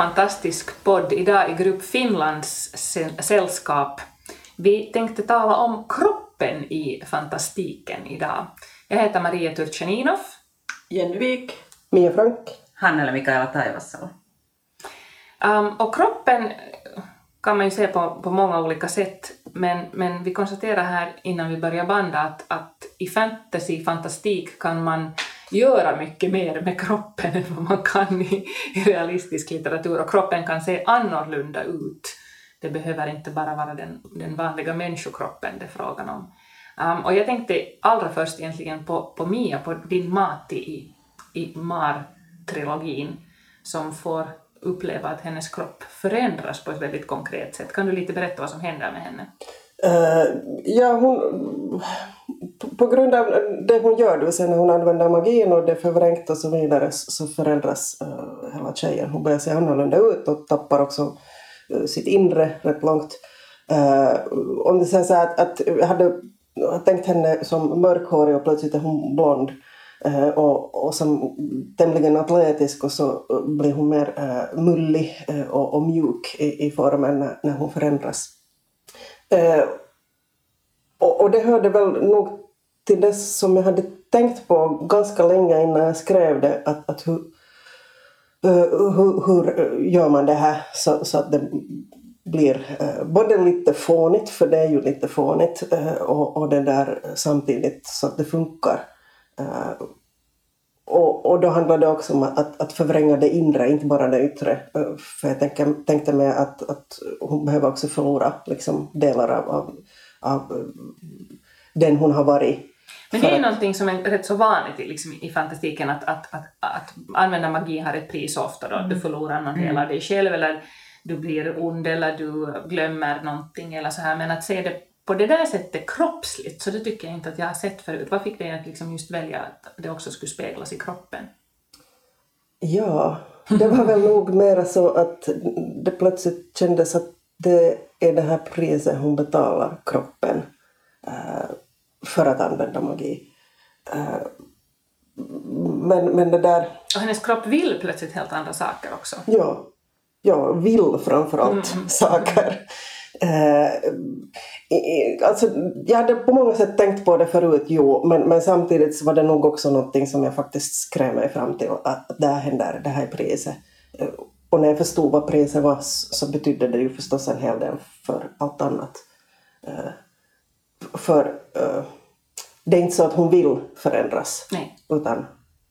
Fantastisk podd, idag i Grupp Finlands sällskap. Vi tänkte tala om kroppen i fantastiken idag. Jag heter Maria Turchaninov. Jenny Wik. Mia Frank. Hannele Mikaela Taivassalo. Um, och kroppen kan man ju se på, på många olika sätt, men, men vi konstaterar här innan vi börjar banda att, att i fantasy, fantastik, kan man göra mycket mer med kroppen än vad man kan i, i realistisk litteratur och kroppen kan se annorlunda ut. Det behöver inte bara vara den, den vanliga människokroppen det är frågan om. Um, och jag tänkte allra först egentligen på, på Mia, på din Mati i, i Mar-trilogin som får uppleva att hennes kropp förändras på ett väldigt konkret sätt. Kan du lite berätta vad som händer med henne? Uh, ja, hon, på grund av det hon gör, det vill säga när hon använder magin och det är förvrängt och så vidare, så förändras uh, hela tjejen. Hon börjar se annorlunda ut och tappar också uh, sitt inre rätt långt. Eh, om det säger så att, att jag hade tänkt henne som mörkhårig och plötsligt är hon blond. Uh, och, och som tämligen atletisk och så blir hon mer uh, mullig uh, och, och, mjuk i, i formen när, när hon förändras. Och, och, det hörde väl nog till det som jag hade tänkt på ganska länge innan jag skrev det, att, att hur, eh, hur, hur gör man det här så, så att det blir eh, både lite fånigt, för det är ju lite fånigt, eh, och, och det där samtidigt så att det funkar. Och, och då handlar det också om att, att förvränga det inre, inte bara det yttre. För jag tänkte, tänkte mig att, att hon behöver också förlora liksom, delar av, av, av den hon har varit. Men det är ju att... någonting som är rätt så vanligt liksom, i fantastiken att, att, att, att använda magi har ett pris ofta då, mm. du förlorar någon del av mm. dig själv eller du blir ond eller du glömmer någonting eller så här, men att se det på det där sättet kroppsligt, så det tycker jag inte att jag har sett förut. Vad fick dig att liksom just välja att det också skulle speglas i kroppen? Ja, det var väl nog mera så att det plötsligt kändes att det är det här priset hon betalar kroppen för att använda magi. Äh, men, men det där... Och hennes kropp vill plötsligt helt andra saker också. Ja, ja vill framförallt mm. saker. Eh, alltså, jag hade på många sätt tänkt på det förut, jo, men, men samtidigt var det nog också någonting som jag faktiskt skrev mig fram till, att det här händer, det här är priset. Eh, och när jag förstod vad priset var så betydde det ju förstås en hel del för allt annat. För eh, det är inte så att hon vill förändras, Nej. utan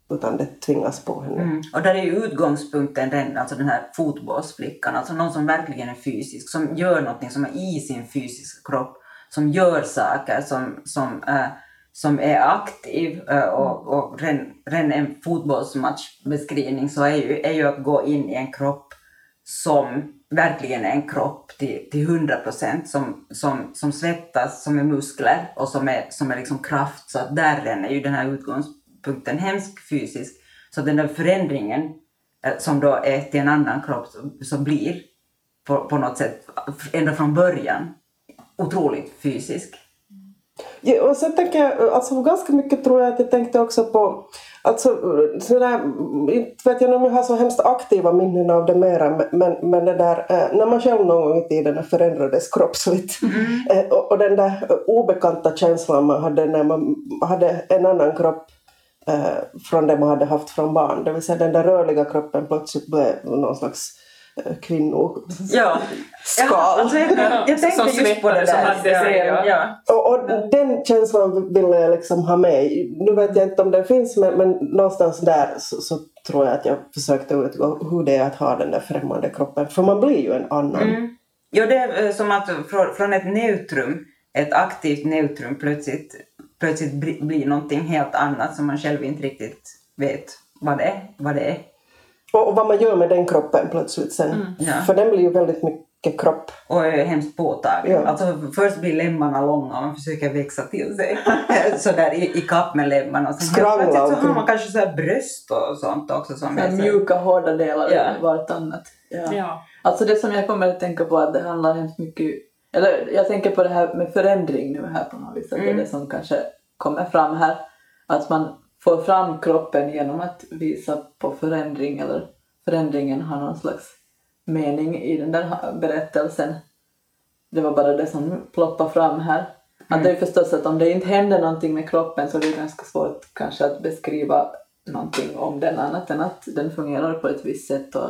utan det tvingas på henne. Mm. Och där är ju utgångspunkten den, alltså den här fotbollsflickan, alltså någon som verkligen är fysisk, som gör någonting som är i sin fysiska kropp, som gör saker, som, som, äh, som är aktiv. Äh, och, och ren, ren en fotbollsmatchbeskrivning så är ju, är ju att gå in i en kropp som verkligen är en kropp till, till 100 procent, som, som, som svettas, som är muskler och som är, som är liksom kraft. Så att där är ju den här utgångspunkten hemsk fysisk. Så den där förändringen eh, som då är till en annan kropp som blir på, på något sätt ända från början otroligt fysisk. Och sen tänker jag, alltså ganska mycket tror jag att jag tänkte också på Alltså, sådär, inte vet jag om jag har så hemskt aktiva minnen av det mera, men, men det där, eh, när man själv någon gång i tiden förändrades kroppsligt mm. och, och den där obekanta känslan man hade när man hade en annan kropp eh, från det man hade haft från barn. Det vill säga den där rörliga kroppen plötsligt blev någon slags eh, kvinnoskal. Ja. ja alltså jag, jag tänkte just på det där. Ja, ja. Och, och, den känslan ville jag liksom ha med. Nu vet jag inte om den finns men, men någonstans där så, så, tror jag att jag försökte utgå hur det är att ha den där främmande kroppen. För man blir ju en annan. Mm. Jo, det är eh, som att från ett neutrum, ett aktivt neutrum plötsligt plötsligt blir någonting helt annat som man själv inte riktigt vet vad det är. Vad det är. Och, och vad man gör med den kroppen plötsligt sen. Mm. Ja. För den blir ju väldigt mycket kropp. Och är hemskt påtaglig. Ja. Alltså först blir lemmarna långa och man försöker växa till sig sådär i, i kapp med lemmarna. Och sen plötsligt så har man kanske så bröst och sånt också som Så mjuka, hårda delar Ja. vartannat. Ja. Ja. Alltså det som jag kommer att tänka på att det handlar hemskt mycket, eller jag tänker på det här med förändring nu här på något vis, att det är det som kanske kommer fram här. Att man får fram kroppen genom att visa på förändring eller förändringen har någon slags mening i den där berättelsen. Det var bara det som ploppar fram här. Att det är förstås att om det inte händer någonting med kroppen så är det ganska svårt kanske att beskriva någonting om den annat än att den fungerar på ett visst sätt och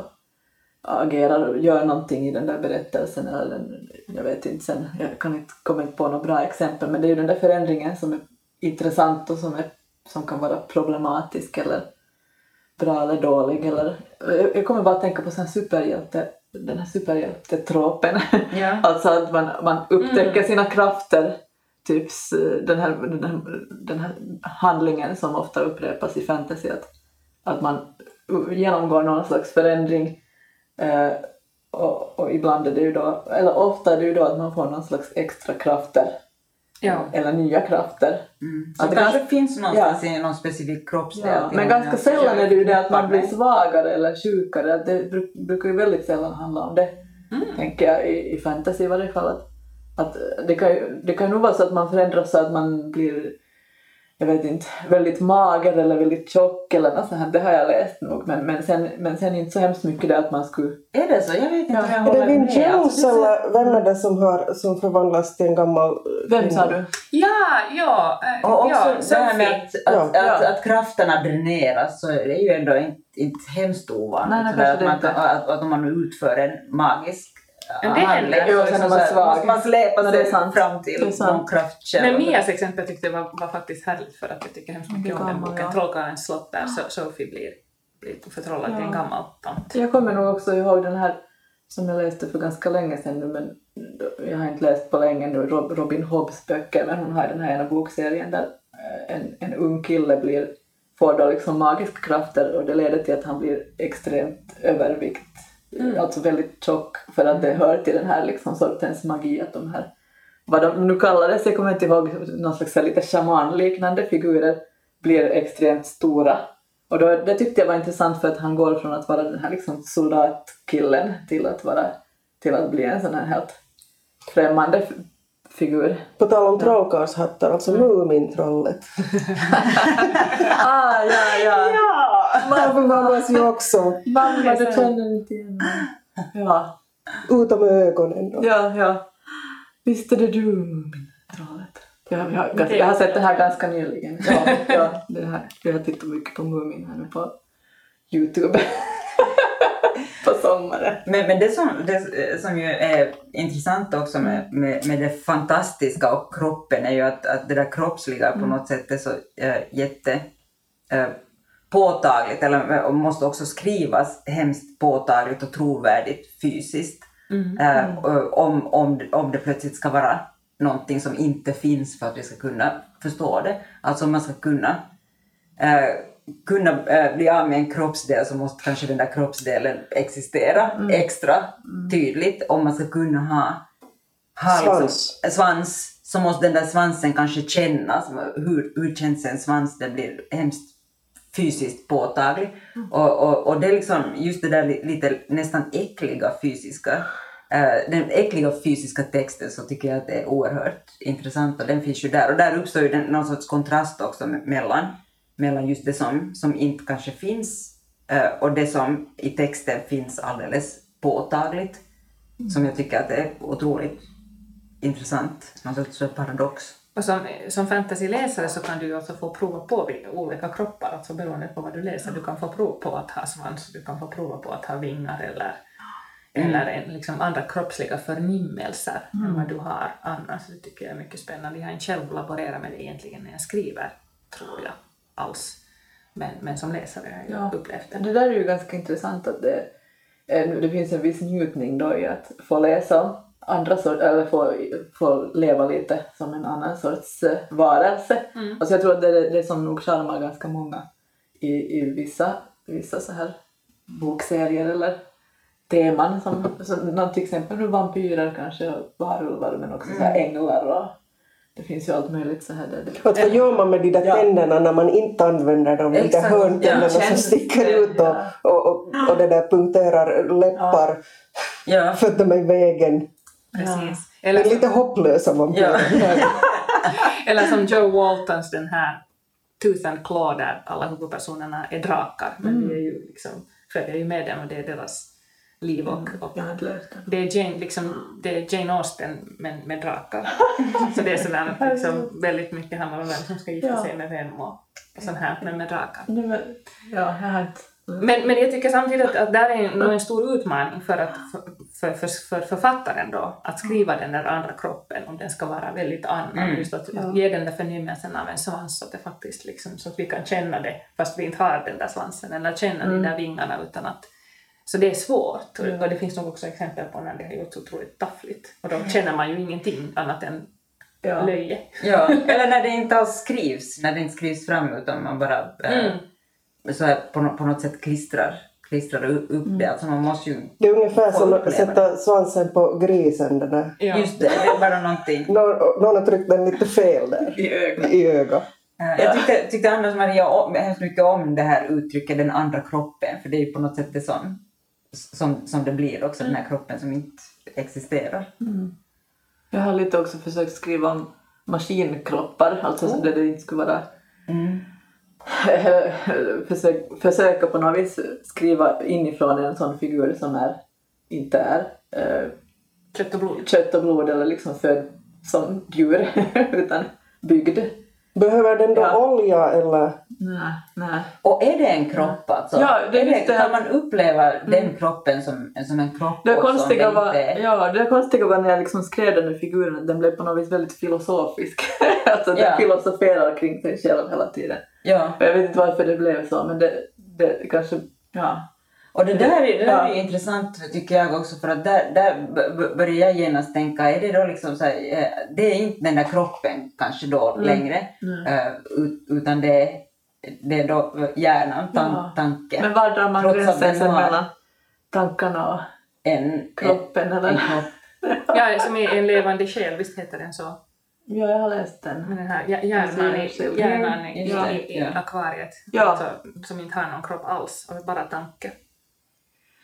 agerar, gör någonting i den där berättelsen eller den, jag vet inte sen, jag kan inte komma på några bra exempel men det är ju den där förändringen som är intressant och som, är, som kan vara problematisk eller bra eller dålig eller jag kommer bara att tänka på sån superhjälte, den här superhjältetropen. Ja. alltså att man, man upptäcker sina krafter, typ den här, den, här, den här handlingen som ofta upprepas i fantasy att, att man genomgår någon slags förändring eh, och, och ibland är det ju då, eller ofta är det ju då att man får någon slags extra krafter Ja. eller nya krafter. Mm. Att Som det kanske ganska- finns någonstans i någon specifik kroppsdel. Ja, men ganska sällan är det ju det att man blir svagare eller sjukare. Det bru- brukar ju väldigt sällan handla om det, tänker jag, i, i fantasy i varje fall. Att, att det, kan ju, det kan ju nog vara så att man förändras så att man blir, jag vet inte, väldigt mager eller väldigt tjock eller något sånt här. Det har jag läst nog. Men, men, sen, men sen inte så hemskt mycket det att man skulle... Är det så? Jag vet inte Ja. om jag Är håller det Vin med. Jones Alltså, det är eller vem är det som, har, som förvandlas till en gammal Vem sa du? Ja, ja. äh, Och också ja, det här med att, att, Ja. att, att krafterna dräneras så är det ju ändå inte, inte hemskt ovanligt. Nej, nej, att, man, att, att om man utför en magisk Men det händer. så Jo, sen är man så svag. måste man släpa Nej, det är sant. fram Det är till sant. någon kraftkälla. Men Mias exempel tyckte jag var, var faktiskt härligt för att jag tycker hemskt mycket om den boken. ja. Trollkarlens slott där so- Sophie blir, blir förtrollad till en Ja. gammal tant. Jag kommer nog också ihåg den här som jag läste för ganska länge sedan nu men jag har inte läst på länge nu Rob- Robin Hobbs böcker men hon har den här ena bokserien där eh, en, en ung kille blir, får då liksom magiska krafter och det leder till att han blir extremt övervikt. Alltså väldigt tjock för att det hör till den här liksom sortens magi att de här vad de nu kallades, jag kommer inte ihåg, någon slags lite shamanliknande figurer blir extremt stora. Och då, det tyckte jag var intressant för att han går från att vara den här liksom soldatkillen till att, vara, till att bli en sån här helt främmande figur. På tal om trollkarlshattar, alltså Mumintrollet. Ah, ja, ja! Man förvandlas ju också Mamma, du känner inte igen. Ja, utom ögonen. Då. ja, ja. Visst är det du, min trollet. Jag, jag, jag, jag har sett det här ganska nyligen. Ja, ja, det här. Jag har tittat mycket på Mumin här nu på Youtube. på sommaren. Men, men det, som, det som ju är intressant också med, med, med det fantastiska och kroppen är ju att, att det där kroppsliga på något sätt är så äh, jätte äh, påtagligt eller måste också skrivas hemskt påtagligt och trovärdigt fysiskt. Äh, och om, om, om det plötsligt ska vara någonting som inte finns för att vi ska kunna förstå det. Alltså om man ska kunna eh, kunna eh, bli av med en kroppsdel så måste kanske den där kroppsdelen existera extra tydligt om man ska kunna ha, ha Svans. Liksom, svans så måste den där svansen kanske kännas. Hur, hur känns en svans? Den blir hemskt fysiskt påtaglig. Och, och, och det är liksom just det där li- lite nästan äckliga fysiska eh, den äckliga fysiska texten så tycker jag att det är oerhört intressant och den finns ju där. Och där uppstår ju den, någon sorts kontrast också me- mellan, mellan just det som, som inte kanske finns eh, och det som i texten finns alldeles påtagligt. Som jag tycker att det är otroligt intressant. Någon sorts paradox. Och som, som fantasyläsare så kan du ju alltså få prova på olika kroppar, alltså beroende på vad du läser. Du kan få prova på att ha svans, du kan få prova på att ha vingar eller, eller en, liksom andra kroppsliga förnimmelser än vad du har annars. Det tycker jag är mycket spännande. Jag har inte själv laborerat med det egentligen när jag skriver, tror jag, alls. Men, men som läsare har jag Ja. upplevt det. Det där är ju ganska intressant att det, eh, det finns en viss njutning då i att få läsa andra sort, eller få, få leva lite som en annan sorts eh, varelse. Alltså jag tror att det är det som nog charmar ganska många i, i vissa, vissa så här bokserier eller teman som, som till exempel vampyrer kanske och varulvar men också så här änglar och det finns ju allt möjligt så här där det, Att vad gör man med de där Ja. tänderna när man inte använder dem? De där hörntänderna Ja, som sticker det, ut och, ja. och, och, och det där punkterar läppar Ja. för att de är i vägen. Precis. Det Eller, är lite hopplösa vampyrer. eller som Joe Waltons den här Tooth and Claw där alla huvudpersonerna är drakar. Men vi är ju liksom, följer ju med dem och det är deras liv och, och läst den. det är Jane, liksom, det är Jane Austen men med drakar. Så det är sådär liksom, väldigt mycket handlar om vem som ska gifta Ja. sig med vem och, och sånt här, men med drakar. Ja, jag har Men, men jag tycker samtidigt att, att där är nog en stor utmaning för, att, för, för, för författaren då, att skriva den där andra kroppen om den ska vara väldigt annan. Mm. Just att, Ja. att ge den där förnimmelsen av en svans så att, det faktiskt liksom, så att vi kan känna det fast vi inte har den där svansen eller känna Mm. de där vingarna utan att så det är svårt och, Ja. och det finns nog också exempel på när det har gjorts otroligt taffligt och då känner man ju ingenting annat än ja. löje. ja. Eller när det inte alls skrivs, när det inte skrivs fram utan man bara eh, Mm. Så här, på, på något sätt klistrar, klistrar upp det. Alltså man måste ju... Det är ungefär Få som att sätta svansen på grisen. Den där. Ja. Just det, det är bara någonting. Någon, någon har tryckt den lite fel där i ögonen. i ögat. Eh, Jag tyckte, tyckte annars Maria om, hemskt mycket om det här uttrycket den andra kroppen, för det är ju på något sätt det som, som, som det blir också, den här kroppen som inte existerar. Jag har lite också försökt skriva om maskinkroppar, alltså så där det inte skulle vara Mm. försök, försöka på något vis skriva inifrån en sån figur som är, inte är eh, Kött och blod. kött och blod eller liksom född som djur utan byggd. Behöver den då Ja. olja eller? Nej, nej. Och är det en kropp alltså? Ja, det är är just det. Kan man uppleva den kroppen som, som en kropp Det konstiga, var, inte är- ja, det konstiga var när jag liksom skrev den här figuren, att den blev på något vis väldigt filosofisk. alltså den Ja. filosoferar kring sig själv hela tiden. Ja. Och jag vet inte varför det blev så, men det, det kanske, ja. Och det där, är, det där Ja. är intressant tycker jag också för att där, där börjar jag genast tänka, är det då liksom så här, eh, det är inte den där kroppen kanske då Mm. längre, eh, ut- utan det är, det är då hjärnan, tan- Ja. tanken. Men var drar man gränsen mellan tankarna och en, kroppen? en, eller? en kropp. Ja, som är en levande själ, visst heter den så? Ja, jag har läst den. Den här hjär- hjärnan, i, hjärnan akvariet. Ja. Alltså, som inte har någon kropp alls, och bara tanke.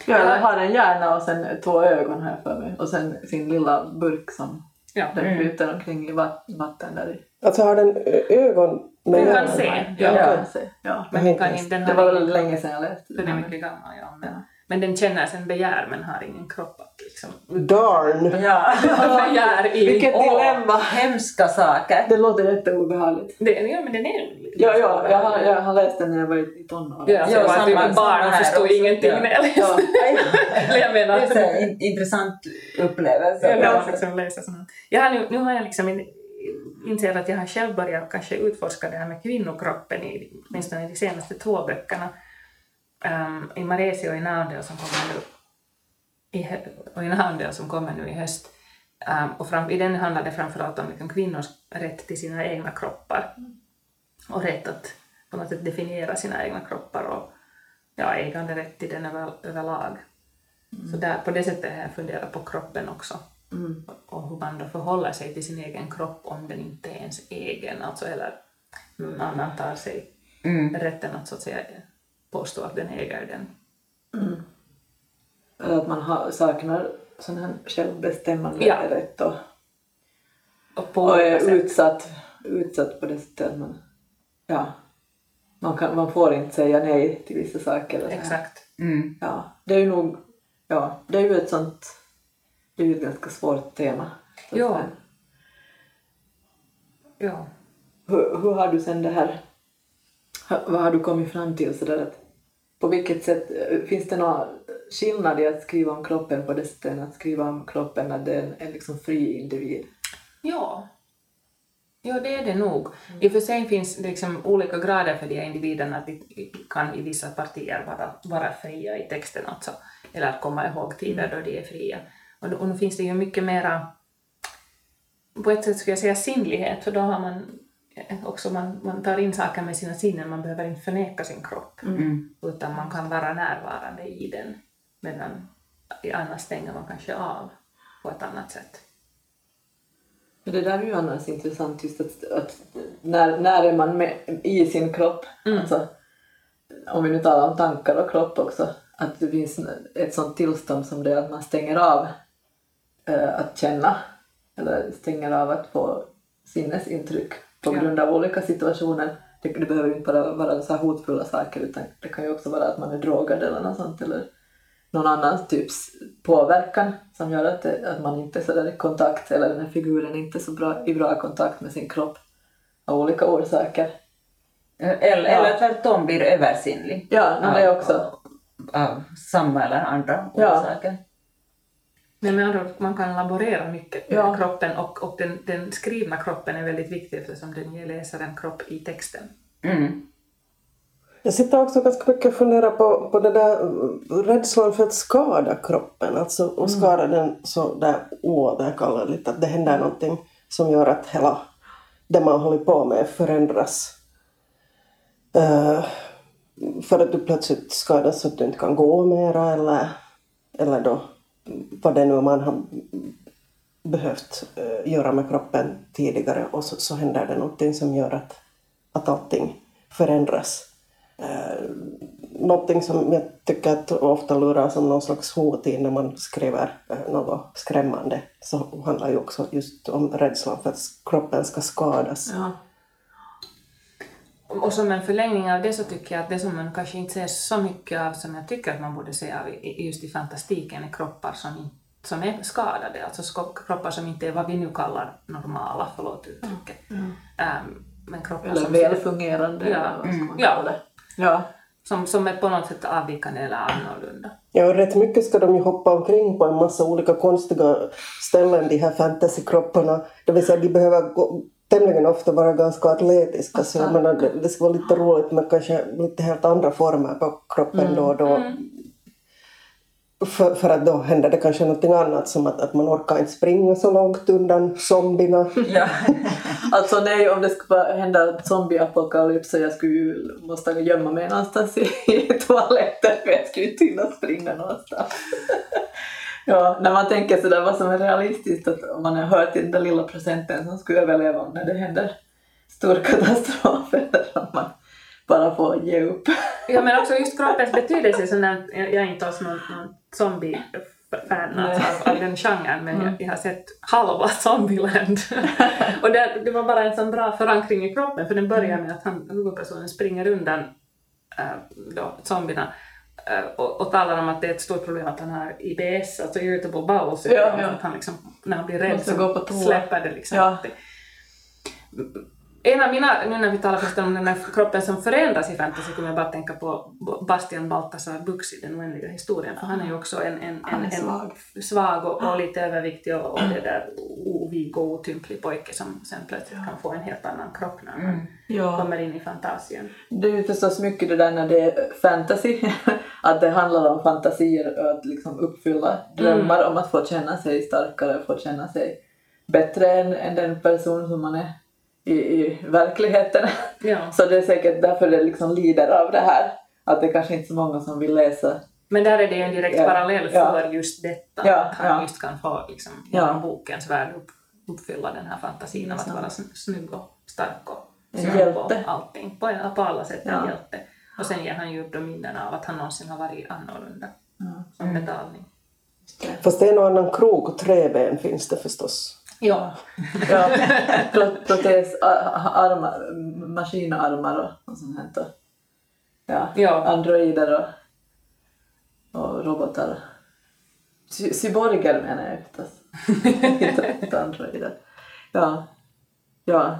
Ja, jag har en hjärna och sen två ögon här för mig. Och sen sin lilla burk som Ja. den Mm. flyter omkring i vatt- vatten där i. Alltså har den ögon med Du kan se. Ja, Ja. kan se. Ja. Men den, kan inte, den, Det var länge sedan jag läste den är den. mycket gammal, ja. Men, Ja. Men den känner sen begär men har ingen kropp att liksom... Darn! Ja. begär i... Vilket dilemma! hemska saker. Det låter jätteobehagligt. Det, ja, men den är lite Ja, ja jag, har, jag har läst den när jag var i tonåren. Ja, Ja, så var typ barn och förstod ingenting Ja. när jag läste. Ja. Eller jag menar... Det är in, intressant upplevelse. Jag vill liksom läsa sånt. Jag har nu, nu har jag liksom in, insett att jag har själv börjat kanske utforska det här med kvinnokroppen i åtminstone de senaste två böckerna. Um, I Maresi och i Naundel som kommer nu i, och i Naundel som kommer nu i höst. Um, och fram, I den handlar det framförallt om liksom kvinnors rätt till sina egna kroppar och rätt att på något sätt definiera sina egna kroppar och ja, äganderätt till den över, överlag. Så där, på det sättet har jag funderat på kroppen också Mm. och hur man då förhåller sig till sin egen kropp om den inte är ens egen, alltså eller någon annan tar sig Mm. rätten att så att säga påstå att den äger den. Eller att man har, saknar sån här självbestämmande Ja. rätt och, Och på och är utsatt, utsatt på det sättet att man, ja, man, kan, man får inte säga nej till vissa saker. så här. Exakt. Mm. Ja, det är ju nog, ja, det är ju ett sånt, det är ju ett ganska svårt tema. Ja. Ja. Hur, hur har du sen det här, vad har du kommit fram till sådär att på vilket sätt, eh, finns det någon skillnad i att skriva om kroppen på det sättet än att skriva om kroppen när det är en, en liksom fri individ? Ja. Ja, det är det nog. I och för sig finns det liksom olika grader för de här individerna, att de kan i vissa partier vara, vara fria i texten alltså, eller komma ihåg tider då de är fria. Och, då, och nu finns det ju mycket mera, på ett sätt skulle jag säga sinnlighet, för då har man också man, man tar in saker med sina sinnen, man behöver inte förneka sin kropp. Mm. Utan man kan vara närvarande i den. Medan annars stänger man kanske av på ett annat sätt. Men det där är ju annars intressant just att, att när, när är man med, i sin kropp, alltså, om vi nu talar om tankar och kropp också, att det finns ett sånt tillstånd som det är att man stänger av eh, att känna eller stänger av att få sinnesintryck på grund av olika situationer. Det, det behöver inte bara vara så här hotfulla saker utan det kan ju också vara att man är drogad eller något sånt eller någon annan typs påverkan som gör att, det, att man inte är så i kontakt eller den här figuren inte är så bra, i bra kontakt med sin kropp av olika orsaker. Eller, Ja. eller tvärtom blir översinnlig. Ja, men det också. Av, av samma eller andra Ja. Men med andra ord, man kan laborera mycket med Ja. kroppen och, och den, den skrivna kroppen är väldigt viktig eftersom den ger läsaren kropp i texten. Mm. Jag sitter också ganska mycket och funderar på, på det där uh, rädslan för att skada kroppen. Alltså och skada den så där oåterkalleligt. Att det händer någonting som gör att hela det man håller på med förändras. Eh, för att du plötsligt skadas så att du inte kan gå mera eller, eller då vad det nu man har behövt eh, göra med kroppen tidigare och så, så händer det någonting som gör att, att allting förändras. Eh, någonting som jag tycker att ofta lurar som någon slags hot i när man skriver eh, något skrämmande så handlar ju också just om rädslan för att kroppen ska skadas. Ja. Och som en förlängning av det så tycker jag att det som man kanske inte ser så mycket av som jag tycker att man borde se av i- just i fantastiken är kroppar som, som är skadade, alltså kroppar som inte är vad vi nu kallar normala, förlåt uttrycket. Ehm, men kroppar Eller som, välfungerande. Ja. man Ja. Ja. som, som är på något sätt avvikande eller annorlunda. Ja, och rätt mycket ska de ju hoppa omkring på en massa olika konstiga ställen, de här fantasykropparna. Det vill säga, de behöver gå, tämligen ofta vara ganska atletiska. Så jag menar, det, det ska vara lite roligt med kanske lite helt andra former på kroppen då och då. För, för att då händer det kanske någonting annat som att, att man orkar inte springa så långt undan zombierna. Ja. Alltså nej, om det skulle hända zombieapokalyps så jag skulle måste gömma mig någonstans i, i toaletten för jag skulle inte hinna springa någonstans. ja, när man tänker sådär vad som är realistiskt, att om man har hört till den där lilla procenten som skulle överleva när det händer stor katastrof eller om man bara får ge upp. Ja, men också just kroppens betydelse, så när, jag är inte alls någon, någon zombie-fan alltså, av, den genren, men jag, jag har sett halva Zombieland. och det, det var bara en sån bra förankring i kroppen, för den börjar med att han, huvudpersonen springer undan äh, då, zombierna och, och talar om att det är ett stort problem att han har IBS, alltså irritable bowel syndrome, Ja, ja. att han liksom, när han blir rädd så släpper det liksom. Ja. En av mina, nu när vi talar först om den här kroppen som förändras i fantasy, kommer jag bara tänka på Bastian Baltasar Bux i Den oändliga historien, för han är ju också en, en, en, svag. en svag och, och lite överviktig och, och det där ovig och otymplig pojke som sen plötsligt kan få en helt annan kropp när han Ja. kommer in i fantasien. Det är ju förstås mycket det där när det är fantasy, att det handlar om fantasier och att liksom uppfylla drömmar om att få känna sig starkare, få känna sig bättre än, än den person som man är i, i verkligheten. Ja. Så det är säkert därför det liksom lider av det här, att det kanske inte är så många som vill läsa. Men där är det en direkt Ja. parallell Ja. för just detta, Ja, att han ja. just kan få liksom, Ja. genom bokens värld upp, uppfylla den här fantasin av att vara sn- snygg och stark och snabb hjälte. och allting. På, på alla sätt en Ja. hjälte. Och sen ger han ju upp de minnena av att han någonsin har varit annorlunda som betalning. Fast en och annan krok och träben finns det förstås. Ja. Ja, pro- protes, armar, maskinarmar och, sånt här. och- Ja, Ja. androider och, och robotar. Cy- Cyborger menar jag förstås. inte, inte androider. Ja. Ja.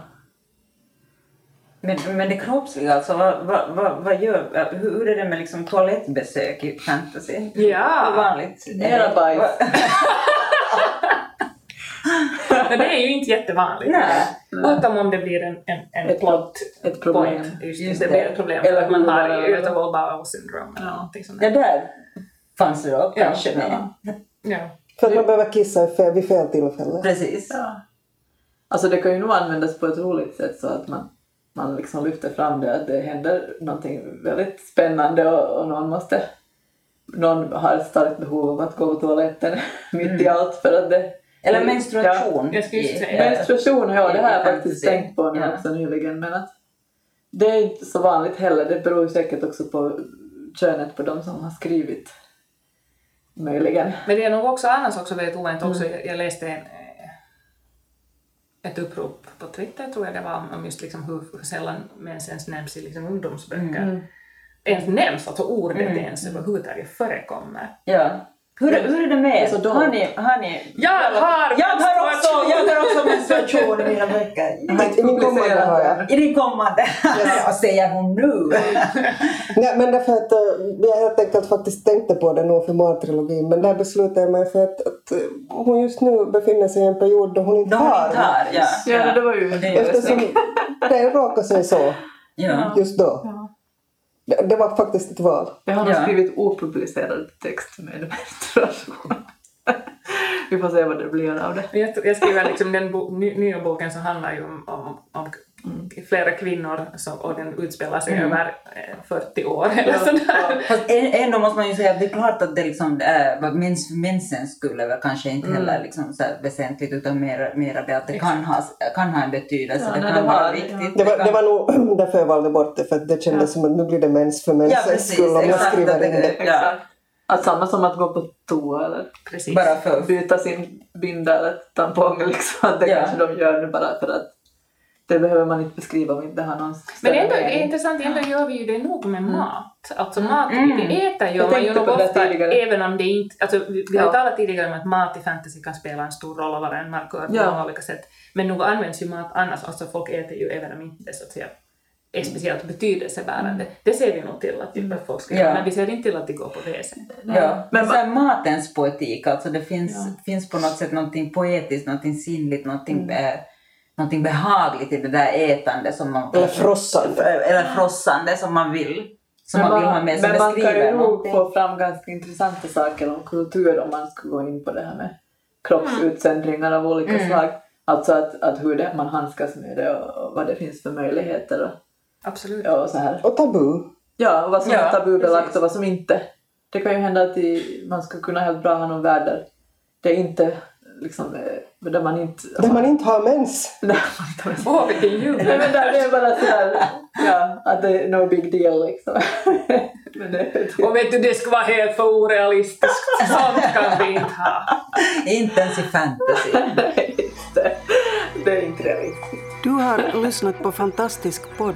Men, men det kroppsliga, alltså, vad, vad, vad, vad gör, hur, hur är det med liksom toalettbesök i fantasy? Ja. Hur vanligt? Mera bajs. Men det är ju inte jättevanligt. Nej. Utom om det blir en, en, en Ett plot ett problem. point. Just, Just det, det. blir ett problem Eller att man har irritable bowel syndrome eller någonting sånt. Ja, där. fanns det då Ja, kanske med. ja. Ja. För att man behöver kissa i fel, vid fel tillfälle. Precis. Ja. Alltså det kan ju nog användas på ett roligt sätt så att man man liksom lyfter fram det att det händer någonting väldigt spännande och, och någon måste någon har ett starkt behov av att gå på toaletten mitt i allt för att det Eller menstruation. Säga- Menstruation, ja det har jag faktiskt fantasy. tänkt på nu Ja. också nyligen men att det är inte så vanligt heller. Det beror ju säkert också på könet på de som har skrivit. Möjligen. Men det är nog också annars också väldigt ovanligt också. Jag, jag läste en, eh, ett upprop på Twitter tror jag det var om just liksom hur, hur sällan mens ens nämns i liksom ungdomsböcker. Ens nämns, alltså ordet ens överhuvudtaget förekommer. Ja. Hur, hur är det med er? dåligt. Har ni, har ni... Jag har jag har också, jag har också menstruation i mina böcker. I min kommande har jag. I din kommande? Vad säger hon nu? Nej, men därför att eh, jag helt enkelt faktiskt tänkte på det nog för mattrilogin men där beslutade jag mig för att, att eh, hon just nu befinner sig i en period då hon inte De har inte har, ja. Ja, det var ju Och det är- Eftersom det råkar sig så Ja. just då. Ja. Det, det var faktiskt ett val. Jag har nog Ja. skrivit opublicerad text med menstruation. Vi får se vad det blir av det. Jag, jag skriver liksom den bo, ny, nya boken som handlar ju om, om, om flera kvinnor som, och den utspelar sig över eh, 40 år eller sådär. Fast ändå måste man ju säga att det är klart att det liksom, äh, mens, mensens skull är väl kanske inte heller liksom så väsentligt utan mer, mer det att det kan ha, kan ha en betydelse, Ja, det nej, kan det vara viktigt. Det var, det var nog därför jag valde bort det för att det kändes som att nu blir det mens för Ja, mensens precis, skull om jag skriver det- in det. Ja. Exakt. Att samma som att gå på toa eller Precis. Bara för... byta sin binda eller tampong liksom. Att det Ja. kanske de gör nu bara för att det behöver man inte beskriva om inte har någon Men ändå, det är intressant, ändå gör vi ju det nog med mat. Alltså Mm. mat, Mm. vi äter ju Jag man ju nog det ofta, även om det inte, alltså vi, vi har ju Ja. talat tidigare om att mat i fantasy kan spela en stor roll och vara en markör på Ja. många olika sätt. Men nog används ju mat annars, alltså folk äter ju även om inte det så att säga är speciellt betydelsebärande. Det ser vi nog till att, typ, att folk ska Mm. Ja. göra, men vi ser inte till att de går på WC. Ja, Men men så här, matens poetik, alltså det finns, Ja. finns på något sätt någonting poetiskt, någonting sinnligt, någonting, Mm. eh, någonting behagligt i det där ätande som man... Eller frossande. Eller frossande som man vill. Som men man vill ha med som men man kan ju nog få fram ganska intressanta saker om kultur om man skulle gå in på det här med kroppsutsöndringar av olika Mm. slag. Alltså att, att hur det, man handskas med det och, och vad det finns för möjligheter och, Absolut. ja, och så här. Och tabu. Ja, och vad som Ja, är tabubelagt precis. och vad som inte. Det kan ju hända att i, man skulle kunna helt bra ha någon värld där det inte liksom, eh, där man inte... Där man inte har mens. där man inte har Åh, vilken Nej jul! men där det är bara sådär, ja, att det är no big deal liksom. men det typ, Och vet du, det ska vara helt för orealistiskt. Sånt kan vi inte ha. Inte ens i fantasy. det, det är inte realistiskt. Du har lyssnat på Fantastisk podd.